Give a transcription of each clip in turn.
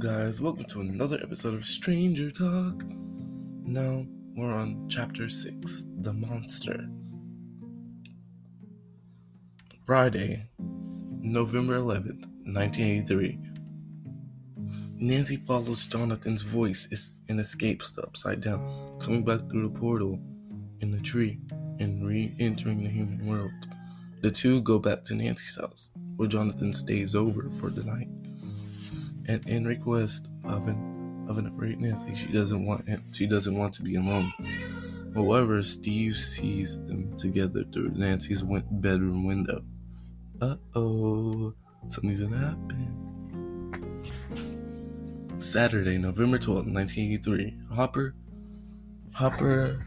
guys, welcome to another episode of Stranger Talk. Now we're on chapter 6 The Monster. Friday, November 11th, 1983. Nancy follows Jonathan's voice and escapes the upside down, coming back through the portal in the tree and re entering the human world. The two go back to Nancy's house, where Jonathan stays over for the night and in request of an of an afraid Nancy. She doesn't want him. She doesn't want to be alone. However, Steve sees them together through Nancy's bedroom window. Uh oh, something's gonna happen. Saturday, November 12th, 1983. Hopper, Hopper,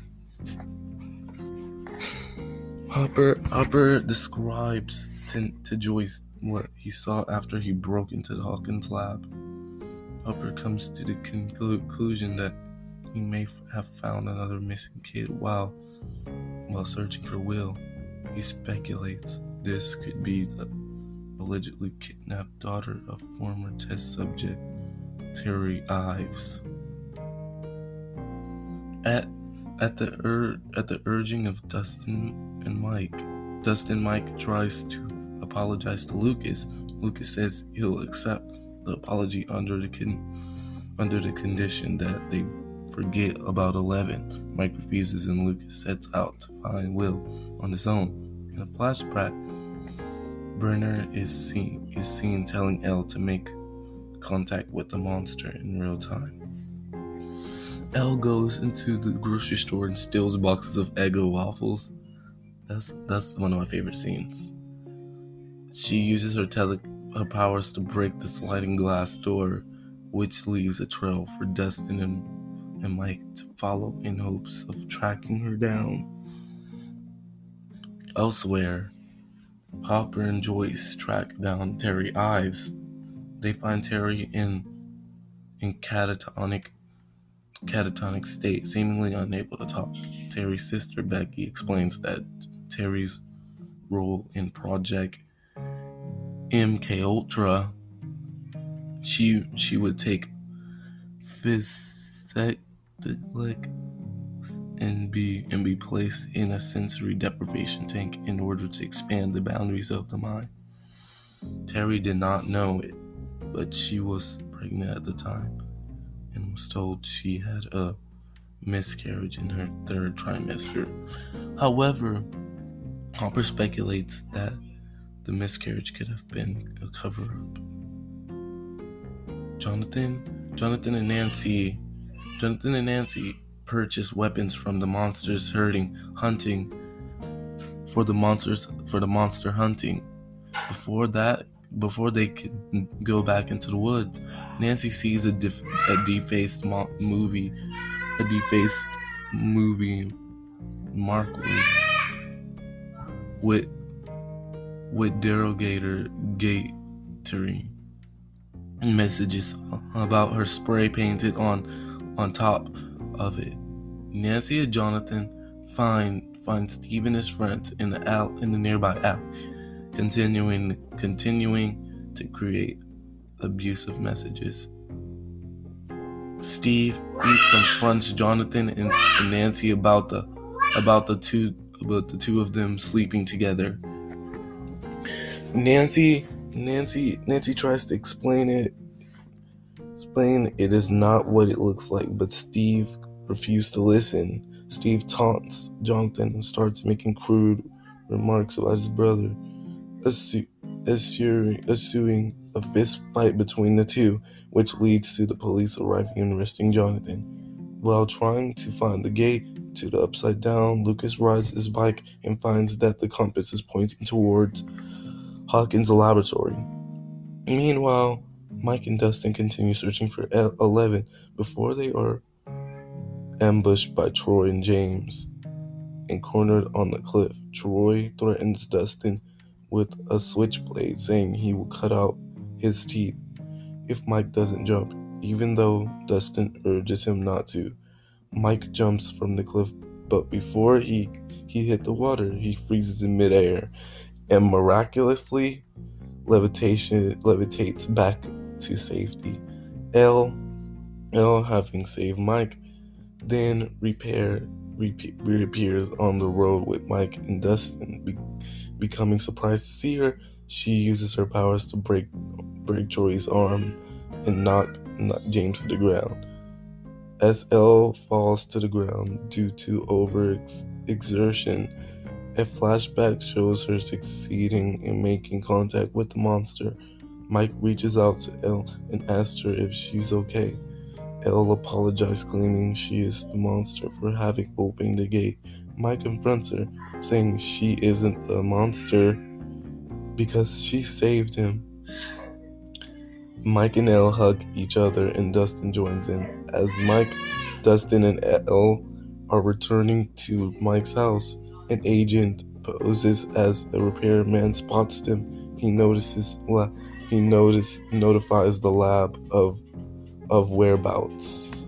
Hopper, Hopper describes to, to Joyce what he saw after he broke into the Hawkins lab. Hopper comes to the conclusion that he may have found another missing kid while while searching for Will. He speculates this could be the allegedly kidnapped daughter of former test subject Terry Ives. At at the ur- at the urging of Dustin and Mike, Dustin and Mike tries to apologize to Lucas. Lucas says he'll accept the apology under the con- under the condition that they forget about Eleven. Mike refuses, and Lucas sets out to find Will on his own. In a flashback, Brenner is seen is seen telling Elle to make contact with the monster in real time. Elle goes into the grocery store and steals boxes of Eggo waffles. That's that's one of my favorite scenes. She uses her tele her powers to break the sliding glass door, which leaves a trail for Dustin and, and Mike to follow in hopes of tracking her down. Elsewhere, Hopper and Joyce track down Terry Ives. They find Terry in in catatonic catatonic state, seemingly unable to talk. Terry's sister Becky explains that Terry's role in Project MK Ultra, she she would take physicalic and be and be placed in a sensory deprivation tank in order to expand the boundaries of the mind. Terry did not know it, but she was pregnant at the time and was told she had a miscarriage in her third trimester. However, Hopper speculates that the miscarriage could have been a cover up. Jonathan, Jonathan and Nancy, Jonathan and Nancy purchased weapons from the monsters herding, hunting for the monsters for the monster hunting. Before that, before they could go back into the woods, Nancy sees a, def- a defaced mo- movie, a defaced movie Markley with with derogator gatoring messages about her spray painted on on top of it. Nancy and Jonathan find find Steve and his friends in the al- in the nearby alley, continuing continuing to create abusive messages. Steve Steve confronts Jonathan and Nancy about the about the two about the two of them sleeping together Nancy, Nancy, Nancy tries to explain it. Explain it is not what it looks like, but Steve refused to listen. Steve taunts Jonathan and starts making crude remarks about his brother, assu- assuing a fist fight between the two, which leads to the police arriving and arresting Jonathan. While trying to find the gate to the upside down, Lucas rides his bike and finds that the compass is pointing towards Hawkins' laboratory. Meanwhile, Mike and Dustin continue searching for Eleven before they are ambushed by Troy and James and cornered on the cliff. Troy threatens Dustin with a switchblade, saying he will cut out his teeth if Mike doesn't jump, even though Dustin urges him not to. Mike jumps from the cliff, but before he, he hit the water, he freezes in midair and miraculously levitation levitates back to safety. L Elle having saved Mike, then repair reappears on the road with Mike and Dustin. Be- becoming surprised to see her, she uses her powers to break break Joey's arm and knock, knock James to the ground. Elle falls to the ground due to overexertion, a flashback shows her succeeding in making contact with the monster. Mike reaches out to Elle and asks her if she's okay. Elle apologizes, claiming she is the monster for having opened the gate. Mike confronts her, saying she isn't the monster because she saved him. Mike and Elle hug each other and Dustin joins in. As Mike, Dustin, and Elle are returning to Mike's house, an agent poses as a repairman spots them. He notices well he notice notifies the lab of of whereabouts.